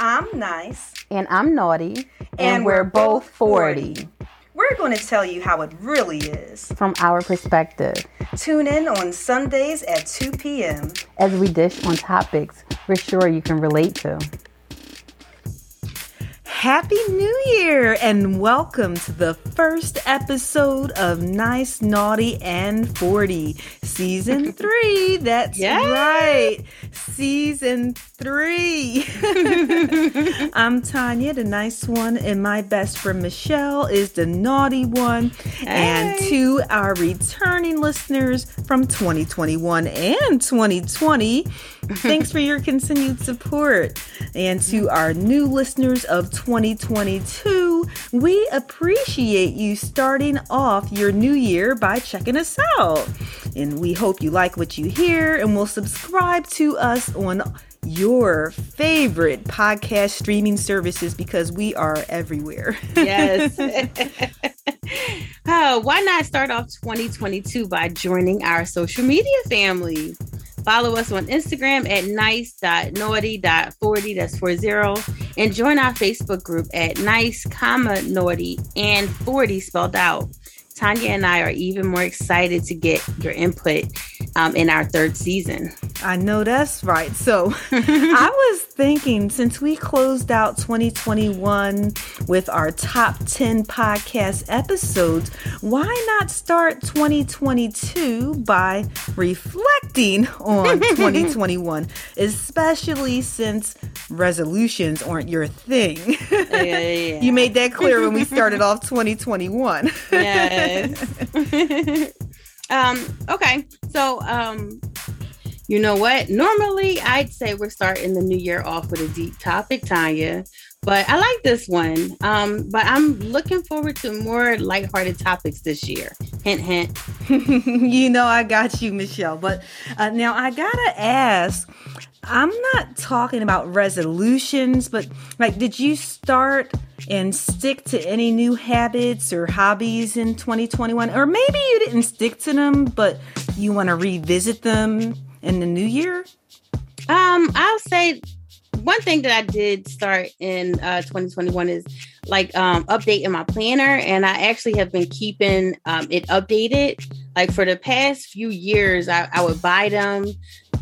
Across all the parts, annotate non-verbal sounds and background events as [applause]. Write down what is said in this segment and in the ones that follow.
I'm nice. And I'm naughty. And, and we're, we're, both 40. 40. We're going to tell you how it really is. From our perspective. Tune in on Sundays at 2 p.m. As we dish on topics we're sure you can relate to. Happy New Year and welcome to the first episode of Nice, Naughty, and 40, season [laughs] three. That's right, season three. [laughs] I'm Tanya, the nice one, and my best friend Michelle is the naughty one. Hey. And to our returning listeners from 2021 and 2020, Thanks for your continued support. And to our new listeners of 2022, we appreciate you starting off your new year by checking us out. And we hope you like what you hear and will subscribe to us on your favorite podcast streaming services because we are everywhere. yes. oh, [laughs] [laughs] why not start off 2022 by joining our social media family? Follow us on Instagram at nice.naughty.40, that's 40, and join our Facebook group at nice, comma, naughty, and 40 spelled out. Tanya and I are even more excited to get your input um, in our third season. I know that's right. So [laughs] I was thinking since we closed out 2021 with our top 10 podcast episodes, why not start 2022 by reflecting on [laughs] 2021, especially since resolutions aren't your thing. Yeah, yeah, yeah. [laughs] you made that clear when we started off 2021. yes. Um, okay. So, um, you know what? Normally, I'd say we're starting the new year off with a deep topic, Tanya. But I like this one. Um, but I'm looking forward to more lighthearted topics this year. Hint, hint. [laughs] you know, I got you, Michelle. But uh, now I gotta ask. I'm not talking about resolutions, but like, did you start and stick to any new habits or hobbies in 2021? Or maybe you didn't stick to them, but you want to revisit them in the new year? Um, I'll say one thing that I did start in uh, 2021 is like um, updating my planner, and I actually have been keeping um, it updated. Like for the past few years, I, I would buy them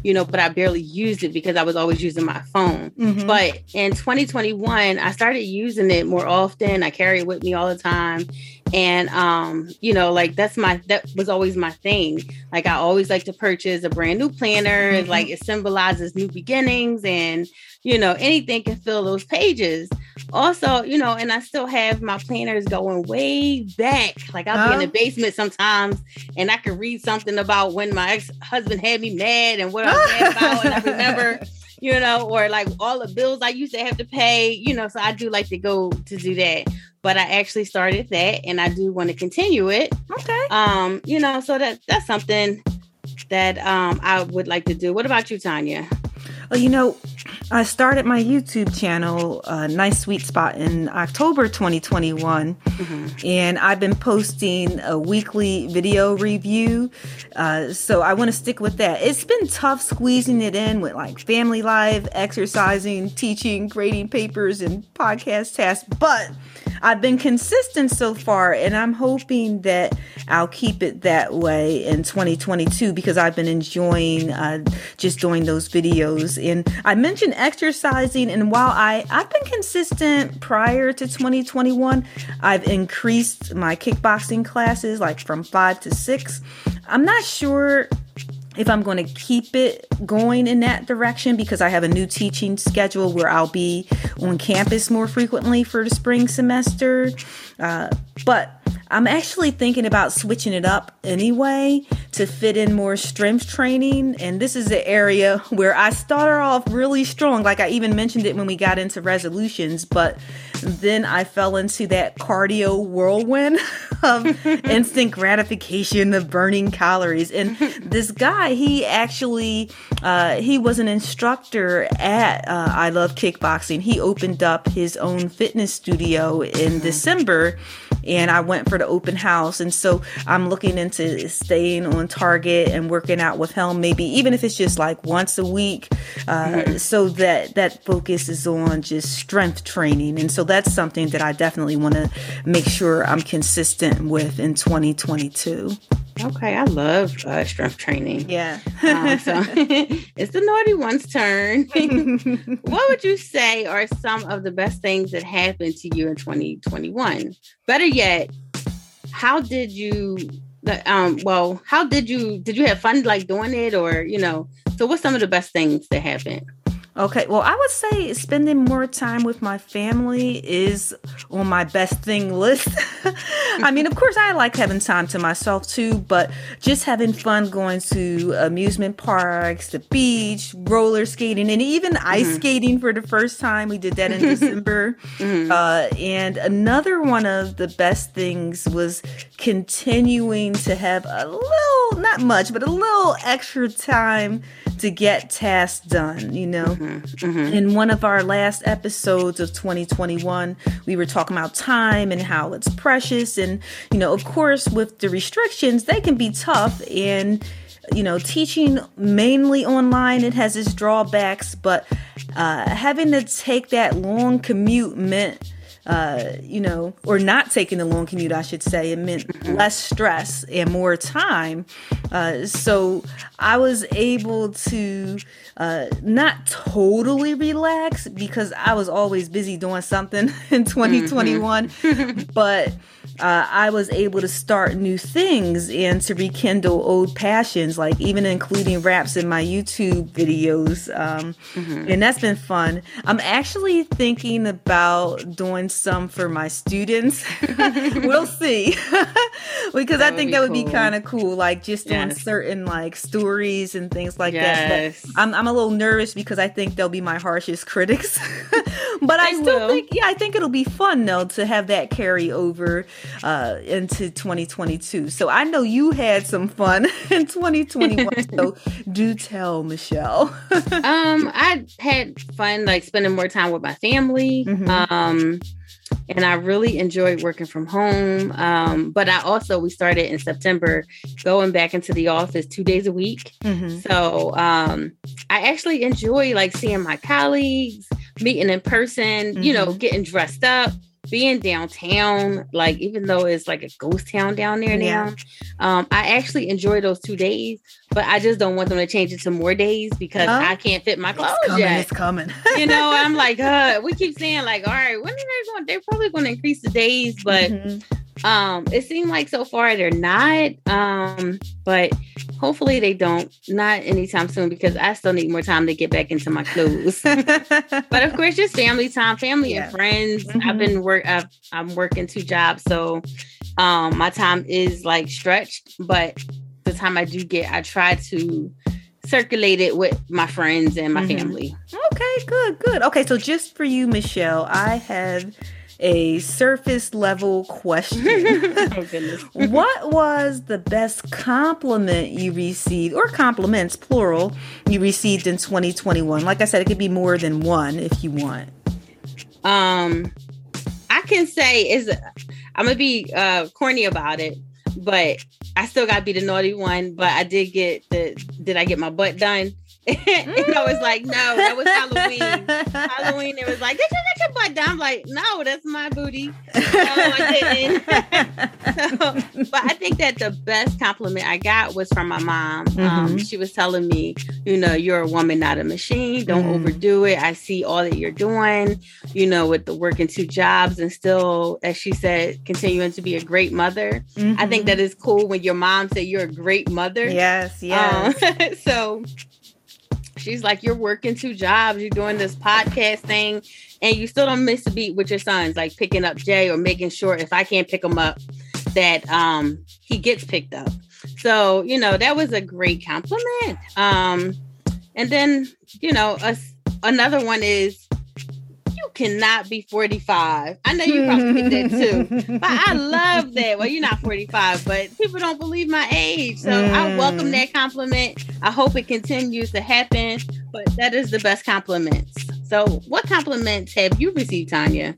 you know, but I barely used it because I was always using my phone. Mm-hmm. But in 2021, I started using it more often. I carry it with me all the time. And um, you know, like that's my that was always my thing. Like I always like to purchase a brand new planner. Mm-hmm. Like it symbolizes new beginnings and you know, anything can fill those pages. Also, you know, and I still have my planners going way back. Like I'll be in the basement sometimes and I can read something about when my ex-husband had me mad and what I was mad about. And I remember, [laughs] you know, or like all the bills I used to have to pay, you know, so I do like to go to do that. But I actually started that and I do want to continue it. Okay. Um, you know, so that that's something that um I would like to do. What about you, Tanya? Well, you know, I started my YouTube channel, uh, Nice Sweet Spot, in October 2021. Mm-hmm. And I've been posting a weekly video review. Uh, so I want to stick with that. It's been tough squeezing it in with like family life, exercising, teaching, grading papers, and podcast tasks. But I've been consistent so far, and I'm hoping that I'll keep it that way in 2022 because I've been enjoying uh, just doing those videos. And I mentioned exercising, and while I I've been consistent prior to 2021, I've increased my kickboxing classes like from five to six. I'm not sure if I'm going to keep it going in that direction because I have a new teaching schedule where I'll be on campus more frequently for the spring semester. Uh, but I'm actually thinking about switching it up anyway to fit in more strength training. And this is the area where I started off really strong. Like I even mentioned it when we got into resolutions, but then I fell into that cardio whirlwind [laughs] of instant gratification of burning calories. And this guy, he actually, uh, he was an instructor at uh, I Love Kickboxing. He opened up his own fitness studio in December and I went for the open house. And so I'm looking into staying on target and working out with him, maybe even if it's just like once a week, uh, mm-hmm. so that that focus is on just strength training. And so that's something that I definitely want to make sure I'm consistent with in 2022. Okay, I love uh, strength training. Yeah. um, so [laughs] [laughs] it's the naughty one's turn. [laughs] what would you say are some of the best things that happened to you in 2021? Better yet, how did you? Um, well, how did you? Did you have fun like doing it, or you know? So, what's some of the best things that happened? Okay, well, I would say spending more time with my family is on my best thing list. [laughs] I mean, of course, I like having time to myself too, but just having fun going to amusement parks, the beach, roller skating, and even mm-hmm. ice skating for the first time. We did that in [laughs] December. Mm-hmm. Uh, and another one of the best things was continuing to have a little, not much, but a little extra time to get tasks done, you know. Mm-hmm, mm-hmm. In one of our last episodes of 2021, we were talking about time and how it's precious. And, you know, of course, with the restrictions, they can be tough. And, you know, teaching mainly online, it has its drawbacks, but uh, having to take that long commute meant uh, you know, or not taking the long commute, I should say, it meant mm-hmm. less stress and more time. Uh, so I was able to uh, not totally relax because I was always busy doing something [laughs] in 2021, mm-hmm. [laughs] but uh, I was able to start new things and to rekindle old passions, like even including raps in my YouTube videos. Um, mm-hmm. And that's been fun. I'm actually thinking about doing some for my students. [laughs] we'll see. [laughs] because I think that would cool. be kind of cool, like just yes. doing certain like stories and things like yes. that. But I'm, I'm a little nervous because I think they'll be my harshest critics. [laughs] but I still will. think, yeah, I think it'll be fun though to have that carry over uh, into 2022. So I know you had some fun in 2021. so do tell, Michelle. um, I had fun like spending more time with my family. Mm-hmm. Um, and I really enjoyed working from home. Um, but I also we started in September going back into the office two days a week. Mm-hmm. So um, I actually enjoy like seeing my colleagues, meeting in person, mm-hmm. you know, mm-hmm. getting dressed up being downtown, like even though it's like a ghost town down there yeah. now, um, I actually enjoy those two days, but I just don't want them to change it to more days because oh, I can't fit my clothes it's coming, yet. It's coming. [laughs] you know, I'm like, uh, we keep saying like, all right, when are they going? They're probably going to increase the days, but mm-hmm. Um, it seemed like so far they're not. Um, but hopefully they don't. Not anytime soon because I still need more time to get back into my clothes. [laughs] but of course, just family time, family yeah. and friends. Mm-hmm. I've been work. i am working two jobs, so um, my time is like stretched. But the time I do get, I try to circulate it with my friends and my mm-hmm. family. Okay, good, good. Okay, so just for you, Michelle, I have a surface level question. [laughs] oh, [laughs] what was the best compliment you received, or compliments, plural, you received in 2021? Like I said, it could be more than one if you want. Um, I can say is I'm gonna be uh corny about it, but I still gotta be the naughty one. But I did get the did I get my butt done? And I was like, no, that was Halloween. Halloween, it was like, did you get your butt down? I'm like, no, that's my booty. No, I didn't. [laughs] so, but I think that the best compliment I got was from my mom. Um, mm-hmm. Um, she was telling me, you know, you're a woman, not a machine. Don't mm. overdo it. I see all that you're doing, you know, with the working two jobs and still, as she said, continuing to be a great mother. Mm-hmm. I think mm-hmm. that is cool when your mom said you're a great mother. Yes, yes. Um, [laughs] so She's like, You're working two jobs, you're doing this podcast thing, and you still don't miss a beat with your sons, like picking up Jay or making sure if I can't pick him up, that um he gets picked up. So, you know, that was a great compliment. Um, and then, you know, a, another one is cannot be 45. I know you probably picked that too, [laughs] but I love that. Well, you're not 45, but people don't believe my age. So mm. I welcome that compliment. I hope it continues to happen, but that is the best compliments. So, what compliments have you received, Tanya?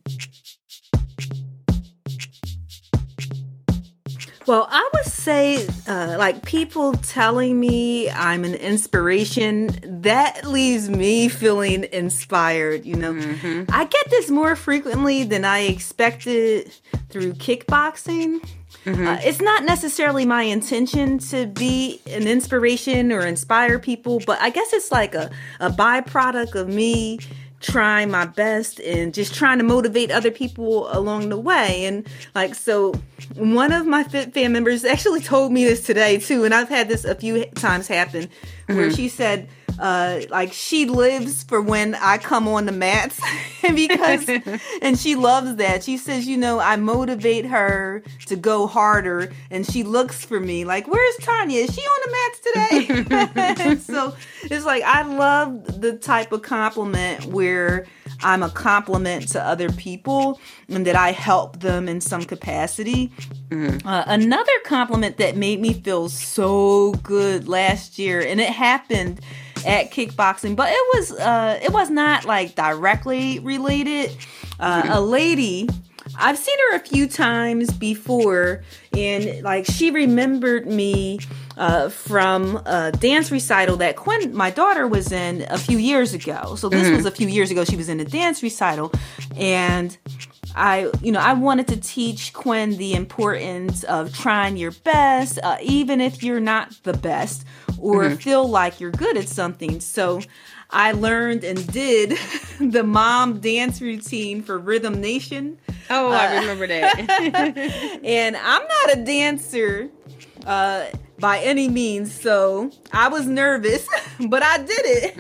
Well, I would say, uh, like people telling me I'm an inspiration, that leaves me feeling inspired. You know, mm-hmm. I get this more frequently than I expected through kickboxing. Mm-hmm. Uh, it's not necessarily my intention to be an inspiration or inspire people, but I guess it's like a, a byproduct of me trying my best and just trying to motivate other people along the way. And like, so one of my Fit Fam members actually told me this today too. And I've had this a few times happen mm-hmm. where she said, uh, like she lives for when I come on the mats [laughs] because and she loves that. She says, you know, I motivate her to go harder and she looks for me like, where's Tanya? Is she on the mats today? [laughs] so it's like I love the type of compliment where I'm a compliment to other people and that I help them in some capacity. Mm-hmm. Uh, another compliment that made me feel so good last year, and it happened at kickboxing, but it was uh, it was not like directly related. Uh, a lady. I've seen her a few times before, and like she remembered me uh, from a dance recital that Quinn, my daughter, was in a few years ago. So this mm-hmm. was a few years ago. She was in a dance recital, and I, you know, I wanted to teach Quinn the importance of trying your best, uh, even if you're not the best or mm-hmm. feel like you're good at something. So I learned and did [laughs] the mom dance routine for Rhythm Nation. Oh, I uh, remember that. [laughs] and I'm not a dancer. Uh, by any means. So I was nervous, [laughs] but I did it.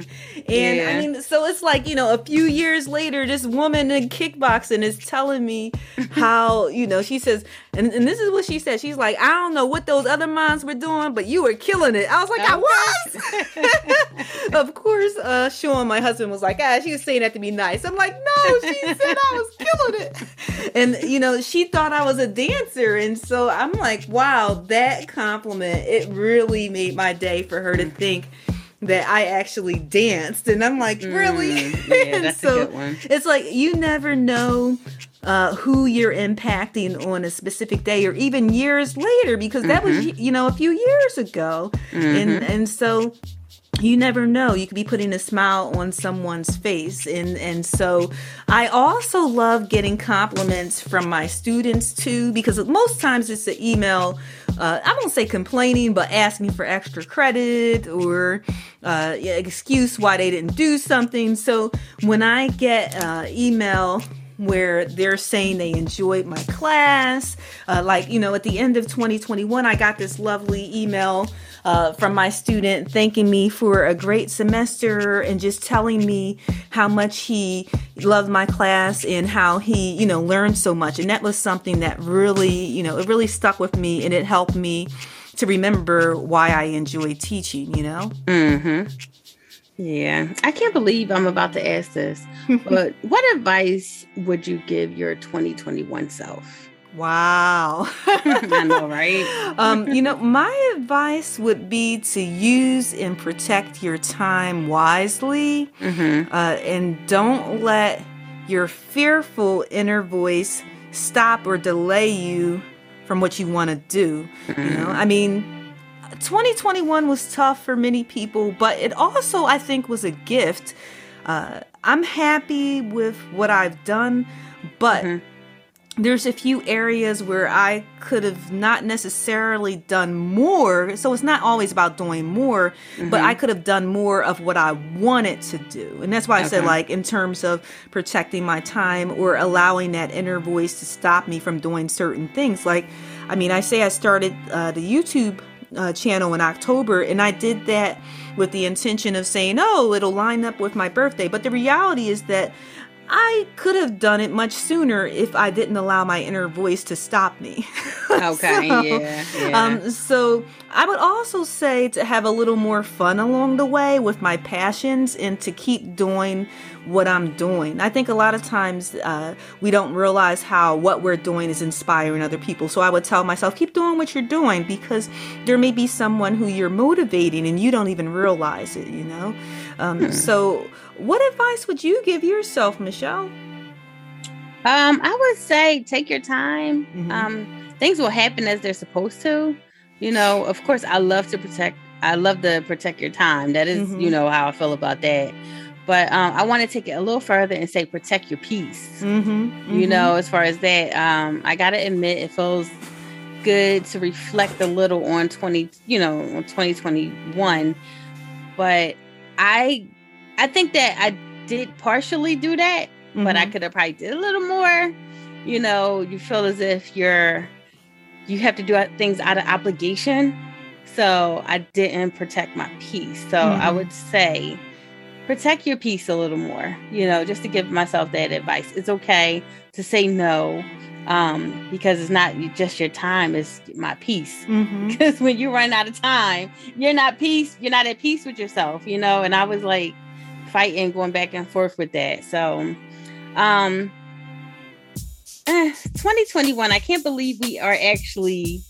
And yeah. I mean, so it's like, you know, a few years later, this woman in kickboxing is telling me [laughs] how, you know, she says, and, and this is what she said. She's like, I don't know what those other moms were doing, but you were killing it. I was like, okay. I was. [laughs] of course, uh, Sean, my husband, was like, ah, she was saying that to be nice. I'm like, no, she said I was killing it. And, you know, she thought I was a dancer. And so I'm like, wow, that compliment, it really made my day for her to think that I actually danced. And I'm like, really? Mm, yeah, [laughs] that's so a good one. It's like you never know uh, who you're impacting on a specific day or even years later because that mm-hmm. was you know a few years ago mm-hmm. and and so you never know you could be putting a smile on someone's face and and so i also love getting compliments from my students too because most times it's an email uh, i won't say complaining but asking for extra credit or uh, excuse why they didn't do something so when i get uh, email where they're saying they enjoyed my class. Uh, like, you know, at the end of 2021, I got this lovely email uh, from my student thanking me for a great semester and just telling me how much he loved my class and how he, you know, learned so much. And that was something that really, you know, it really stuck with me and it helped me to remember why I enjoy teaching, you know? Mm-hmm. Yeah, I can't believe I'm about to ask this, [laughs] but what advice would you give your 2021 self? Wow. [laughs] I know, right? um, you know, my advice would be to use and protect your time wisely mm-hmm. uh, and don't let your fearful inner voice stop or delay you from what you want to do. Mm-hmm. You know, I mean, 2021 was tough for many people, but it also, I think, was a gift. Uh, I'm happy with what I've done, but mm-hmm. There's a few areas where I could have not necessarily done more. So it's not always about doing more, mm-hmm. but I could have done more of what I wanted to do. And that's why I okay. said, like, in terms of protecting my time or allowing that inner voice to stop me from doing certain things. Like, I mean, I say I started uh, the YouTube uh, channel in October, and I did that with the intention of saying, oh, it'll line up with my birthday. But the reality is that I could have done it much sooner if I didn't allow my inner voice to stop me. [laughs] Okay, so, yeah, yeah. Um, so I would also say to have a little more fun along the way with my passions and to keep doing what I'm doing. I think a lot of times uh, we don't realize how what we're doing is inspiring other people. So I would tell myself, keep doing what you're doing because there may be someone who you're motivating and you don't even realize it, you know? Um, hmm. So, what advice would you give yourself, Michelle? Um, I would say take your time. Mm-hmm. Um, things will happen as they're supposed to. You know, of course, I love to protect. I love to protect your time. That is, Mhm. you know, how I feel about that. But um, I want to take it a little further and say protect your peace. Mm-hmm, You know, as far as that, um, I gotta admit, it feels good to reflect a little on twenty, you know, on twenty twenty one. But I, I think that I did partially do that, but I Mhm. could have probably did a little more. You know, you feel as if you're, you have to do things out of obligation. So I didn't protect my peace. So I Mhm. would say protect your peace a little more, you know, just to give myself that advice. It's okay to say no um, because it's not just your time, it's my peace. [laughs] Mhm. Because when you run out of time, you're not peace, you're not at peace with yourself, you know. And I was like fighting, going back and forth with that. So um eh, 2021, I can't believe we are actually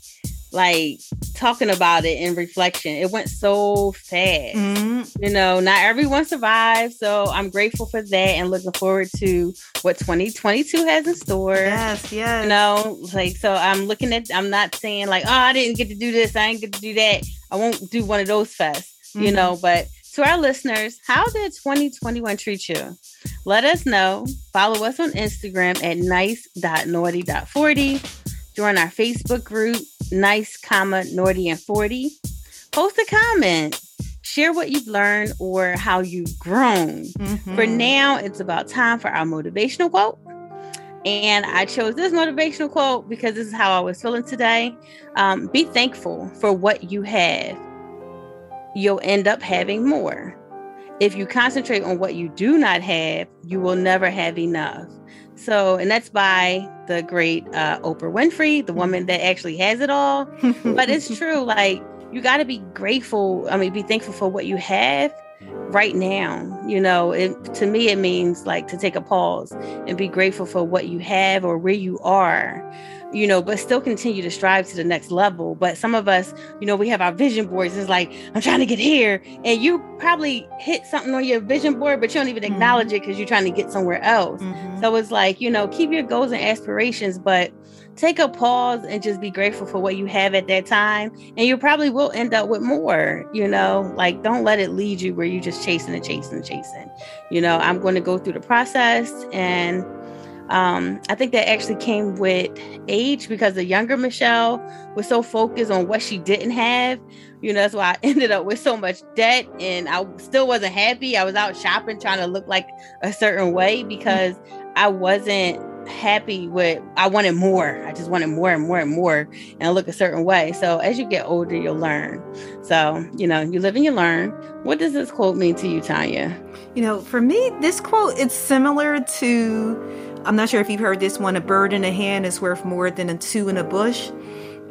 like talking about it in reflection. It went so fast Mhm. you know, not everyone survived. So I'm grateful for that and looking forward to what 2022 has in store. Yes, yes. You know, like, so I'm looking at, I'm not saying like, oh, I didn't get to do this, I didn't get to do that. I won't do one of those fests, you Mhm. know, but to our listeners, how did 2021 treat you? Let us know. Follow us on Instagram at nice.naughty.40. Join our Facebook group, nice, comma, naughty and 40. Post a comment. Share what you've learned or how you've grown. Mhm. For now, it's about time for our motivational quote. And I chose this motivational quote because this is how I was feeling today. Um, be thankful for what you have. You'll end up having more. If you concentrate on what you do not have, you will never have enough. So, and that's by the great uh, Oprah Winfrey, the woman that actually has it all [laughs] but it's true like you got to be grateful i mean be thankful for what you have right now you know it to me it means like to take a pause and be grateful for what you have or where you are you know but still continue to strive to the next level but some of us you know we have our vision boards it's like i'm trying to get here and you probably hit something on your vision board but you don't even Mhm. acknowledge it because you're trying to get somewhere else Mhm. so it's like, you know, keep your goals and aspirations, but take a pause and just be grateful for what you have at that time. And you probably will end up with more, you know, like don't let it lead you where you're just chasing and chasing and chasing. You know, I'm going to go through the process and um, I think that actually came with age because the younger Michelle was so focused on what she didn't have. You know, that's why I [laughs] ended up with so much debt and I still wasn't happy. I was out shopping trying to look like a certain way because I wasn't happy with I wanted more. I just wanted more and more and more and look a certain way. So as you get older, you'll learn. So, you know, you live and you learn. What does this quote mean to you, Tanya? You know, for me, this quote it's similar to I'm not sure if you've heard this one, a bird in a hand is worth more than a two in a bush.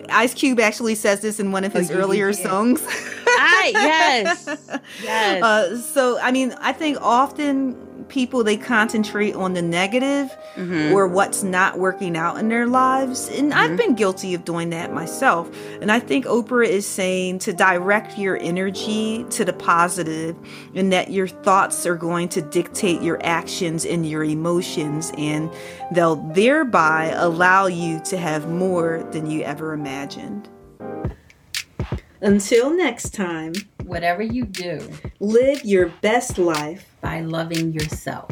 Ice Cube actually says this in one of Oh, his yeah, earlier yeah. songs. I yes. [laughs] Yes. Uh, so I mean, I think often people they concentrate on the negative Mhm. or what's not working out in their lives, and I've Mhm. been guilty of doing that myself. And I think Oprah is saying to direct your energy to the positive, and that your thoughts are going to dictate your actions and your emotions, and they'll thereby allow you to have more than you ever imagined. Until next time, Whatever you do live your best life. by loving yourself.